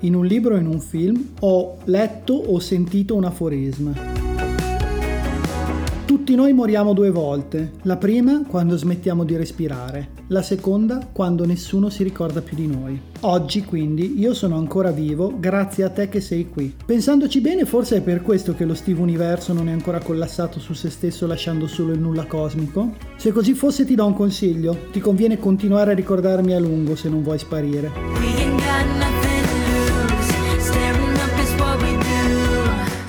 In un libro o in un film, ho letto o sentito un aforisma. Tutti noi moriamo due volte, la prima quando smettiamo di respirare, la seconda quando nessuno si ricorda più di noi. Oggi quindi io sono ancora vivo grazie a te che sei qui. Pensandoci bene forse è per questo che lo Steve Universo non è ancora collassato su se stesso lasciando solo il nulla cosmico? Se così fosse ti do un consiglio, ti conviene continuare a ricordarmi a lungo se non vuoi sparire.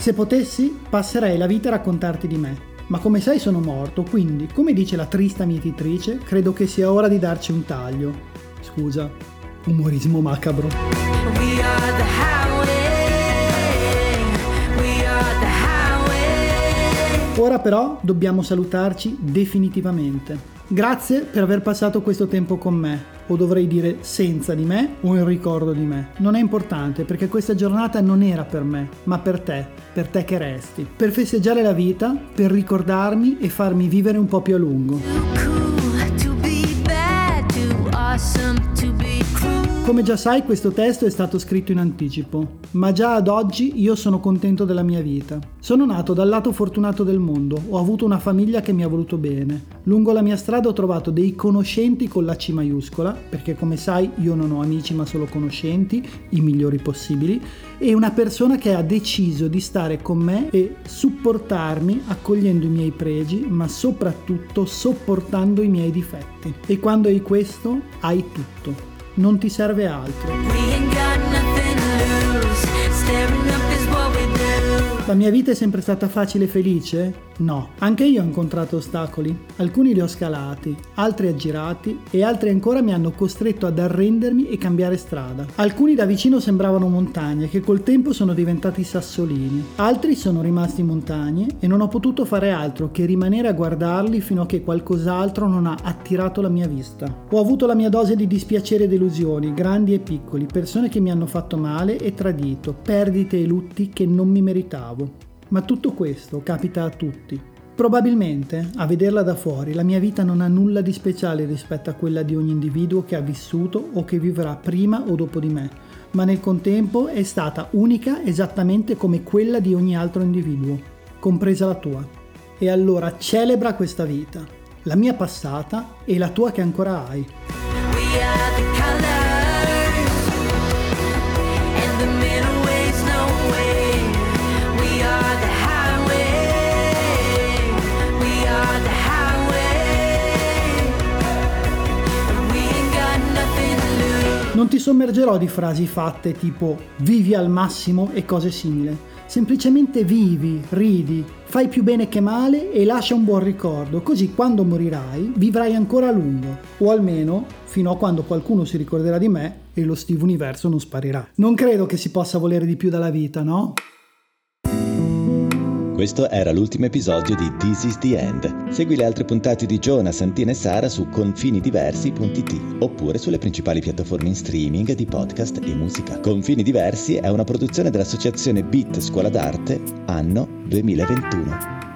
Se potessi, passerei la vita a raccontarti di me ma come sai sono morto, quindi, come dice la trista mietitrice, credo che sia ora di darci un taglio. Scusa, umorismo macabro. Ora però dobbiamo salutarci definitivamente. Grazie per aver passato questo tempo con me, o dovrei dire senza di me o in ricordo di me. Non è importante perché questa giornata non era per me, ma per te, per te che resti. Per festeggiare la vita, per ricordarmi e farmi vivere un po' più a lungo. Come già sai questo testo è stato scritto in anticipo, ma già ad oggi io sono contento della mia vita. Sono nato dal lato fortunato del mondo, ho avuto una famiglia che mi ha voluto bene. Lungo la mia strada ho trovato dei conoscenti con la C maiuscola, perché come sai io non ho amici ma solo conoscenti, i migliori possibili, e una persona che ha deciso di stare con me e supportarmi accogliendo i miei pregi, ma soprattutto sopportando i miei difetti. E quando hai questo, hai tutto non ti serve altro. La mia vita è sempre stata facile e felice? No, anche io ho incontrato ostacoli. Alcuni li ho scalati, altri aggirati e altri ancora mi hanno costretto ad arrendermi e cambiare strada. Alcuni da vicino sembravano montagne che col tempo sono diventati sassolini. Altri sono rimasti montagne e non ho potuto fare altro che rimanere a guardarli fino a che qualcos'altro non ha attirato la mia vista. Ho avuto la mia dose di dispiacere e delusioni, grandi e piccoli, persone che mi hanno fatto male e tradito, perdite e lutti che non mi meritavo. Ma tutto questo capita a tutti. Probabilmente, a vederla da fuori, la mia vita non ha nulla di speciale rispetto a quella di ogni individuo che ha vissuto o che vivrà prima o dopo di me, ma nel contempo è stata unica esattamente come quella di ogni altro individuo, compresa la tua. E allora celebra questa vita, la mia passata e la tua che ancora hai. Non ti sommergerò di frasi fatte tipo vivi al massimo e cose simili. Semplicemente vivi, ridi, fai più bene che male e lascia un buon ricordo, così quando morirai vivrai ancora a lungo, o almeno fino a quando qualcuno si ricorderà di me e lo Steve Universo non sparirà. Non credo che si possa volere di più dalla vita, no? Questo era l'ultimo episodio di This is the End. Segui le altre puntate di Giona, Santina e Sara su confinidiversi.it oppure sulle principali piattaforme in streaming di podcast e musica. Confini Diversi è una produzione dell'associazione Beat Scuola d'Arte, anno 2021.